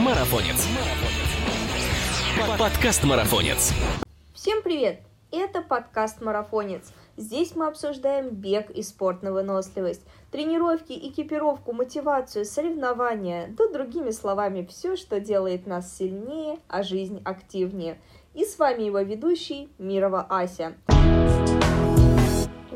Марафонец. Подкаст Марафонец. Всем привет! Это подкаст «Марафонец». Здесь мы обсуждаем бег и спорт на выносливость, тренировки, экипировку, мотивацию, соревнования, да другими словами, все, что делает нас сильнее, а жизнь активнее. И с вами его ведущий Мирова Ася.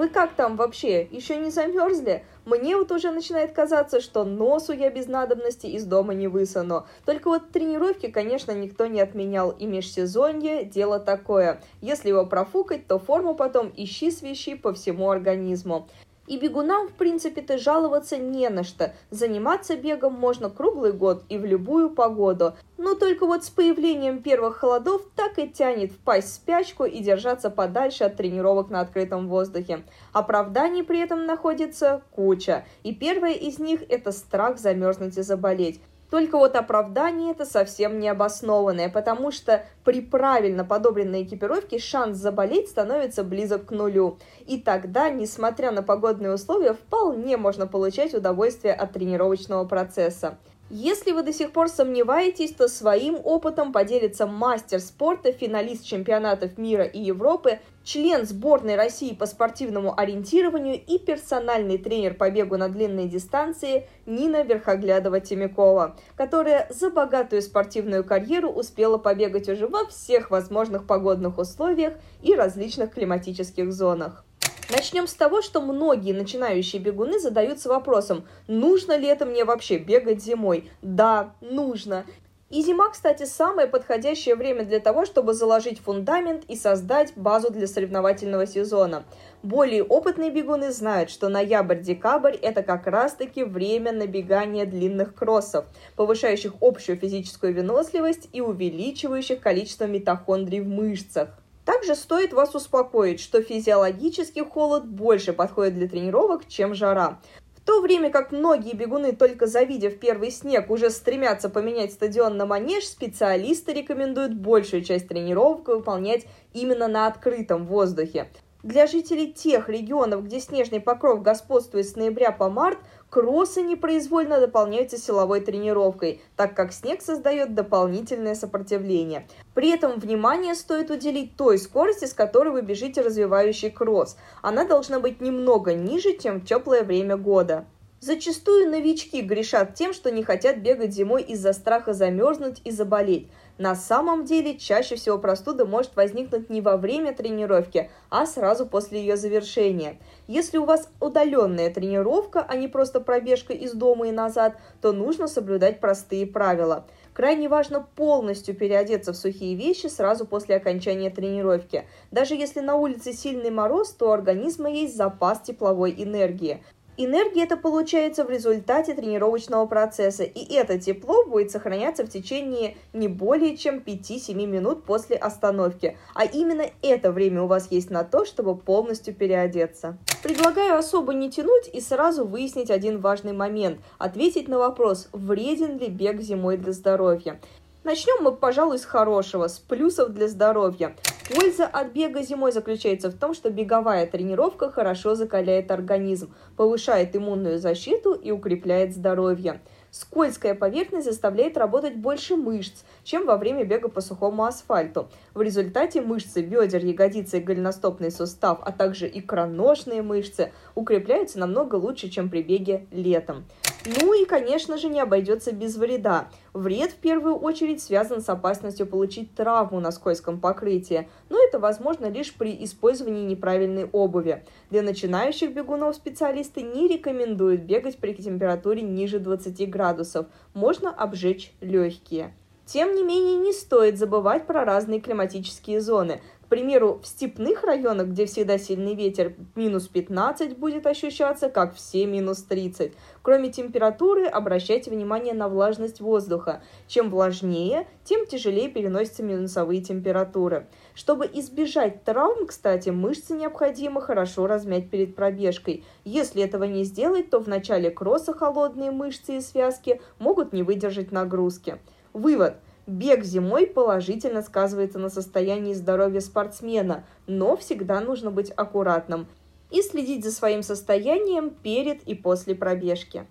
Вы как там вообще? Еще не замерзли? Мне вот уже начинает казаться, что носу я без надобности из дома не высуну. Только вот тренировки, конечно, никто не отменял, и межсезонье – дело такое. Если его профукать, то форму потом ищи свищи по всему организму. И бегунам, в принципе-то, жаловаться не на что. Заниматься бегом можно круглый год и в любую погоду. Но только вот с появлением первых холодов так и тянет впасть в спячку и держаться подальше от тренировок на открытом воздухе. Оправданий при этом находится куча. И первое из них – это страх замерзнуть и заболеть. Только вот оправдание это совсем не обоснованное, потому что при правильно подобранной экипировке шанс заболеть становится близок к нулю. И тогда, несмотря на погодные условия, вполне можно получать удовольствие от тренировочного процесса. Если вы до сих пор сомневаетесь, то своим опытом поделится мастер спорта, финалист чемпионатов мира и Европы, член сборной России по спортивному ориентированию и персональный тренер по бегу на длинные дистанции Нина Верхоглядова-Темякова, которая за богатую спортивную карьеру успела побегать уже во всех возможных погодных условиях и различных климатических зонах. Начнем с того, что многие начинающие бегуны задаются вопросом, нужно ли это мне вообще бегать зимой? Да, нужно. И зима, кстати, самое подходящее время для того, чтобы заложить фундамент и создать базу для соревновательного сезона. Более опытные бегуны знают, что ноябрь-декабрь – это как раз-таки время набегания длинных кроссов, повышающих общую физическую выносливость и увеличивающих количество митохондрий в мышцах. Также стоит вас успокоить, что физиологический холод больше подходит для тренировок, чем жара. В то время как многие бегуны, только завидев первый снег, уже стремятся поменять стадион на манеж, специалисты рекомендуют большую часть тренировок выполнять именно на открытом воздухе. Для жителей тех регионов, где снежный покров господствует с ноября по март, Кроссы непроизвольно дополняются силовой тренировкой, так как снег создает дополнительное сопротивление. При этом внимание стоит уделить той скорости, с которой вы бежите развивающий кросс. Она должна быть немного ниже, чем в теплое время года. Зачастую новички грешат тем, что не хотят бегать зимой из-за страха замерзнуть и заболеть. На самом деле, чаще всего простуда может возникнуть не во время тренировки, а сразу после ее завершения. Если у вас удаленная тренировка, а не просто пробежка из дома и назад, то нужно соблюдать простые правила. Крайне важно полностью переодеться в сухие вещи сразу после окончания тренировки. Даже если на улице сильный мороз, то у организма есть запас тепловой энергии. Энергия это получается в результате тренировочного процесса, и это тепло будет сохраняться в течение не более чем 5-7 минут после остановки. А именно это время у вас есть на то, чтобы полностью переодеться. Предлагаю особо не тянуть и сразу выяснить один важный момент. Ответить на вопрос, вреден ли бег зимой для здоровья. Начнем мы, пожалуй, с хорошего, с плюсов для здоровья. Польза от бега зимой заключается в том, что беговая тренировка хорошо закаляет организм, повышает иммунную защиту и укрепляет здоровье. Скользкая поверхность заставляет работать больше мышц, чем во время бега по сухому асфальту. В результате мышцы бедер, ягодицы и голеностопный сустав, а также икроножные мышцы укрепляются намного лучше, чем при беге летом. Ну и, конечно же, не обойдется без вреда. Вред в первую очередь связан с опасностью получить травму на скользком покрытии, но это возможно лишь при использовании неправильной обуви. Для начинающих бегунов специалисты не рекомендуют бегать при температуре ниже 20 градусов, можно обжечь легкие. Тем не менее, не стоит забывать про разные климатические зоны примеру, в степных районах, где всегда сильный ветер, минус 15 будет ощущаться, как все минус 30. Кроме температуры, обращайте внимание на влажность воздуха. Чем влажнее, тем тяжелее переносятся минусовые температуры. Чтобы избежать травм, кстати, мышцы необходимо хорошо размять перед пробежкой. Если этого не сделать, то в начале кросса холодные мышцы и связки могут не выдержать нагрузки. Вывод – Бег зимой положительно сказывается на состоянии здоровья спортсмена, но всегда нужно быть аккуратным и следить за своим состоянием перед и после пробежки.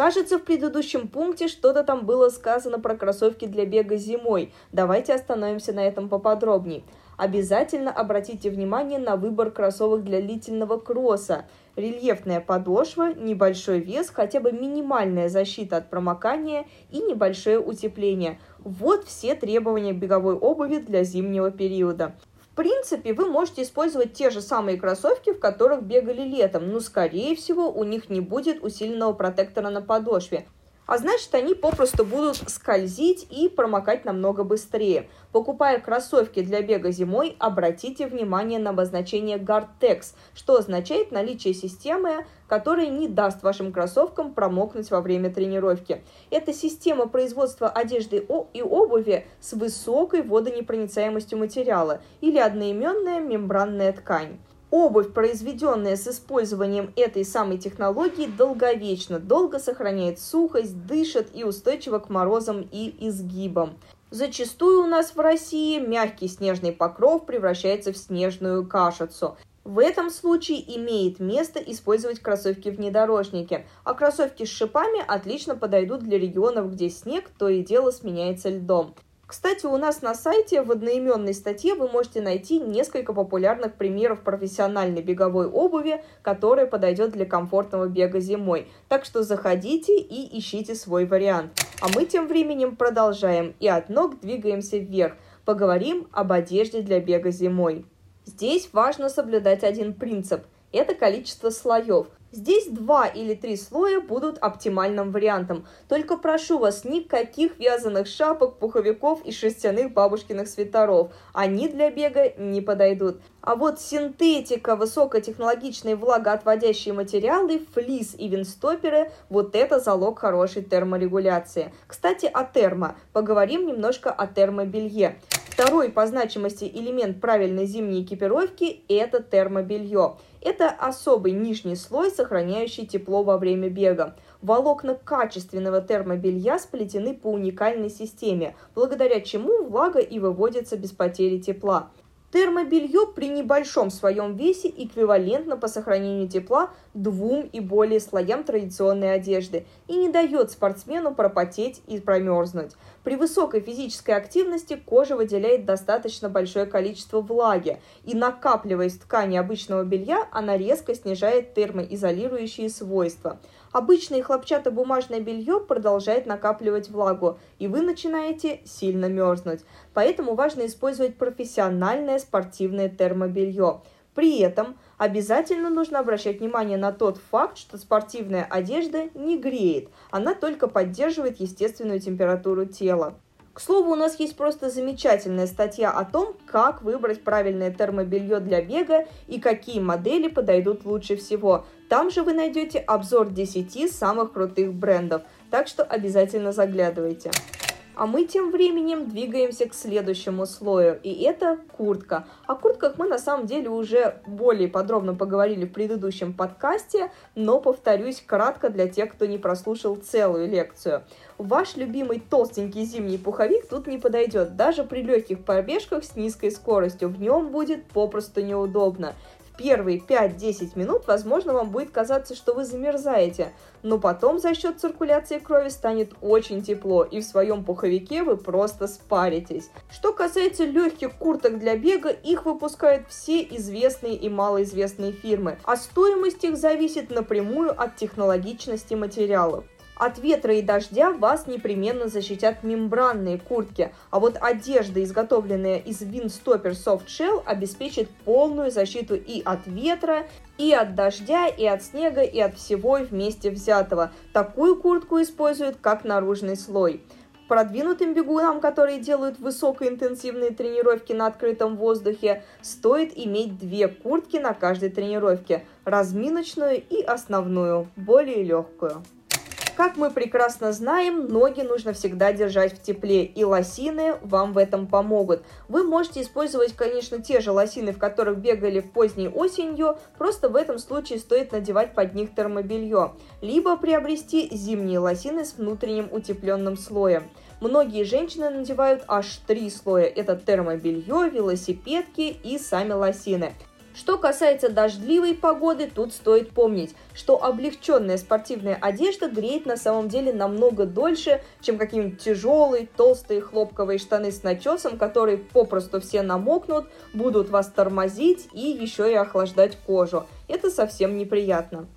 Кажется, в предыдущем пункте что-то там было сказано про кроссовки для бега зимой. Давайте остановимся на этом поподробнее. Обязательно обратите внимание на выбор кроссовок для длительного кросса. Рельефная подошва, небольшой вес, хотя бы минимальная защита от промокания и небольшое утепление. Вот все требования беговой обуви для зимнего периода. В принципе, вы можете использовать те же самые кроссовки, в которых бегали летом, но, скорее всего, у них не будет усиленного протектора на подошве а значит они попросту будут скользить и промокать намного быстрее. Покупая кроссовки для бега зимой, обратите внимание на обозначение Guard-Tex, что означает наличие системы, которая не даст вашим кроссовкам промокнуть во время тренировки. Это система производства одежды и обуви с высокой водонепроницаемостью материала или одноименная мембранная ткань. Обувь, произведенная с использованием этой самой технологии, долговечна, долго сохраняет сухость, дышит и устойчива к морозам и изгибам. Зачастую у нас в России мягкий снежный покров превращается в снежную кашицу. В этом случае имеет место использовать кроссовки-внедорожники, а кроссовки с шипами отлично подойдут для регионов, где снег то и дело сменяется льдом. Кстати, у нас на сайте в одноименной статье вы можете найти несколько популярных примеров профессиональной беговой обуви, которая подойдет для комфортного бега зимой. Так что заходите и ищите свой вариант. А мы тем временем продолжаем и от ног двигаемся вверх. Поговорим об одежде для бега зимой. Здесь важно соблюдать один принцип – это количество слоев – Здесь два или три слоя будут оптимальным вариантом. Только прошу вас, никаких вязаных шапок, пуховиков и шерстяных бабушкиных свитеров. Они для бега не подойдут. А вот синтетика, высокотехнологичные влагоотводящие материалы, флис и винстоперы – вот это залог хорошей терморегуляции. Кстати, о термо. Поговорим немножко о термобелье. Второй по значимости элемент правильной зимней экипировки – это термобелье. Это особый нижний слой, сохраняющий тепло во время бега. Волокна качественного термобелья сплетены по уникальной системе, благодаря чему влага и выводится без потери тепла. Термобелье при небольшом своем весе эквивалентно по сохранению тепла двум и более слоям традиционной одежды и не дает спортсмену пропотеть и промерзнуть. При высокой физической активности кожа выделяет достаточно большое количество влаги, и накапливаясь в ткани обычного белья, она резко снижает термоизолирующие свойства – Обычное хлопчатобумажное белье продолжает накапливать влагу, и вы начинаете сильно мерзнуть. Поэтому важно использовать профессиональное спортивное термобелье. При этом обязательно нужно обращать внимание на тот факт, что спортивная одежда не греет, она только поддерживает естественную температуру тела. К слову, у нас есть просто замечательная статья о том, как выбрать правильное термобелье для бега и какие модели подойдут лучше всего. Там же вы найдете обзор 10 самых крутых брендов, так что обязательно заглядывайте. А мы тем временем двигаемся к следующему слою, и это куртка. О куртках мы на самом деле уже более подробно поговорили в предыдущем подкасте, но повторюсь кратко для тех, кто не прослушал целую лекцию. Ваш любимый толстенький зимний пуховик тут не подойдет, даже при легких пробежках с низкой скоростью, в нем будет попросту неудобно первые 5-10 минут, возможно, вам будет казаться, что вы замерзаете, но потом за счет циркуляции крови станет очень тепло, и в своем пуховике вы просто спаритесь. Что касается легких курток для бега, их выпускают все известные и малоизвестные фирмы, а стоимость их зависит напрямую от технологичности материалов. От ветра и дождя вас непременно защитят мембранные куртки, а вот одежда, изготовленная из Windstopper Soft Shell, обеспечит полную защиту и от ветра, и от дождя, и от снега, и от всего вместе взятого. Такую куртку используют как наружный слой продвинутым бегунам, которые делают высокоинтенсивные тренировки на открытом воздухе, стоит иметь две куртки на каждой тренировке – разминочную и основную, более легкую. Как мы прекрасно знаем, ноги нужно всегда держать в тепле, и лосины вам в этом помогут. Вы можете использовать, конечно, те же лосины, в которых бегали поздней осенью, просто в этом случае стоит надевать под них термобелье, либо приобрести зимние лосины с внутренним утепленным слоем. Многие женщины надевают аж три слоя. Это термобелье, велосипедки и сами лосины. Что касается дождливой погоды, тут стоит помнить, что облегченная спортивная одежда греет на самом деле намного дольше, чем какие-нибудь тяжелые, толстые хлопковые штаны с начесом, которые попросту все намокнут, будут вас тормозить и еще и охлаждать кожу. Это совсем неприятно.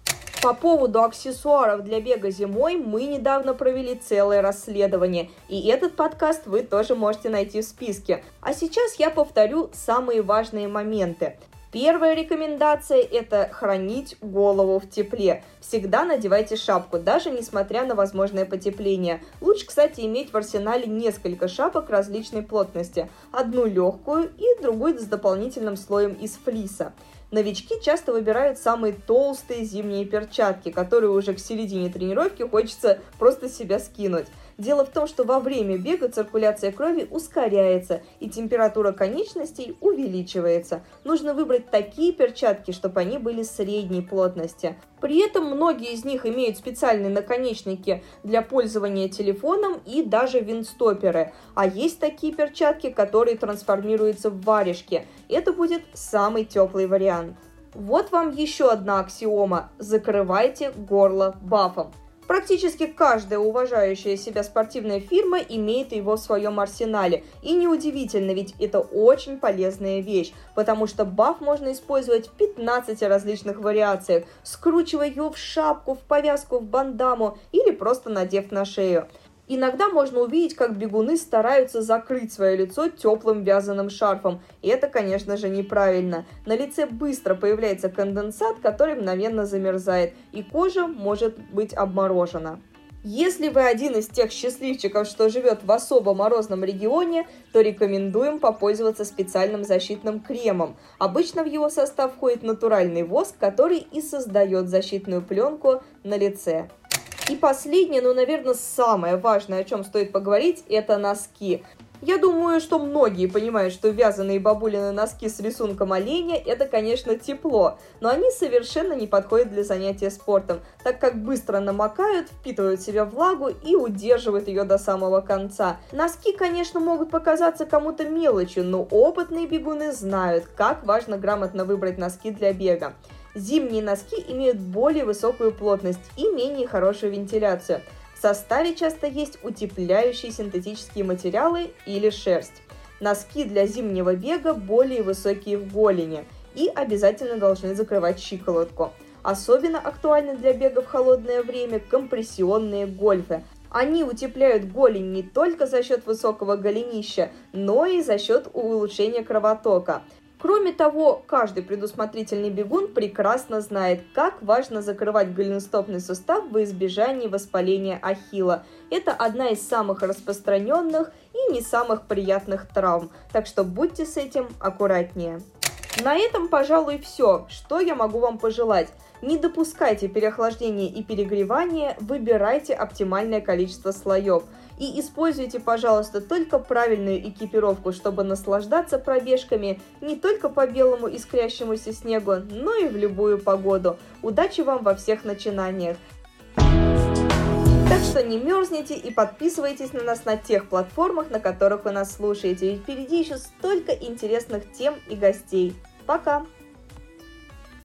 По поводу аксессуаров для бега зимой мы недавно провели целое расследование, и этот подкаст вы тоже можете найти в списке. А сейчас я повторю самые важные моменты. Первая рекомендация – это хранить голову в тепле. Всегда надевайте шапку, даже несмотря на возможное потепление. Лучше, кстати, иметь в арсенале несколько шапок различной плотности. Одну легкую и другую с дополнительным слоем из флиса. Новички часто выбирают самые толстые зимние перчатки, которые уже к середине тренировки хочется просто себя скинуть. Дело в том, что во время бега циркуляция крови ускоряется и температура конечностей увеличивается. Нужно выбрать такие перчатки, чтобы они были средней плотности. При этом многие из них имеют специальные наконечники для пользования телефоном и даже винстоперы. А есть такие перчатки, которые трансформируются в варежки. Это будет самый теплый вариант. Вот вам еще одна аксиома. Закрывайте горло бафом. Практически каждая уважающая себя спортивная фирма имеет его в своем арсенале. И неудивительно, ведь это очень полезная вещь, потому что баф можно использовать в 15 различных вариациях, скручивая ее в шапку, в повязку, в бандаму или просто надев на шею. Иногда можно увидеть, как бегуны стараются закрыть свое лицо теплым вязаным шарфом. И это, конечно же, неправильно. На лице быстро появляется конденсат, который мгновенно замерзает, и кожа может быть обморожена. Если вы один из тех счастливчиков, что живет в особо морозном регионе, то рекомендуем попользоваться специальным защитным кремом. Обычно в его состав входит натуральный воск, который и создает защитную пленку на лице. И последнее, но, наверное, самое важное, о чем стоит поговорить, это носки. Я думаю, что многие понимают, что вязаные бабулины носки с рисунком оленя – это, конечно, тепло, но они совершенно не подходят для занятия спортом, так как быстро намокают, впитывают в себя влагу и удерживают ее до самого конца. Носки, конечно, могут показаться кому-то мелочью, но опытные бегуны знают, как важно грамотно выбрать носки для бега. Зимние носки имеют более высокую плотность и менее хорошую вентиляцию. В составе часто есть утепляющие синтетические материалы или шерсть. Носки для зимнего бега более высокие в голени и обязательно должны закрывать щиколотку. Особенно актуальны для бега в холодное время компрессионные гольфы. Они утепляют голень не только за счет высокого голенища, но и за счет улучшения кровотока. Кроме того, каждый предусмотрительный бегун прекрасно знает, как важно закрывать голеностопный сустав во избежание воспаления ахилла. Это одна из самых распространенных и не самых приятных травм, так что будьте с этим аккуратнее. На этом, пожалуй, все. Что я могу вам пожелать? Не допускайте переохлаждения и перегревания, выбирайте оптимальное количество слоев. И используйте, пожалуйста, только правильную экипировку, чтобы наслаждаться пробежками не только по белому искрящемуся снегу, но и в любую погоду. Удачи вам во всех начинаниях! Так что не мерзните и подписывайтесь на нас на тех платформах, на которых вы нас слушаете, ведь впереди еще столько интересных тем и гостей. Пока!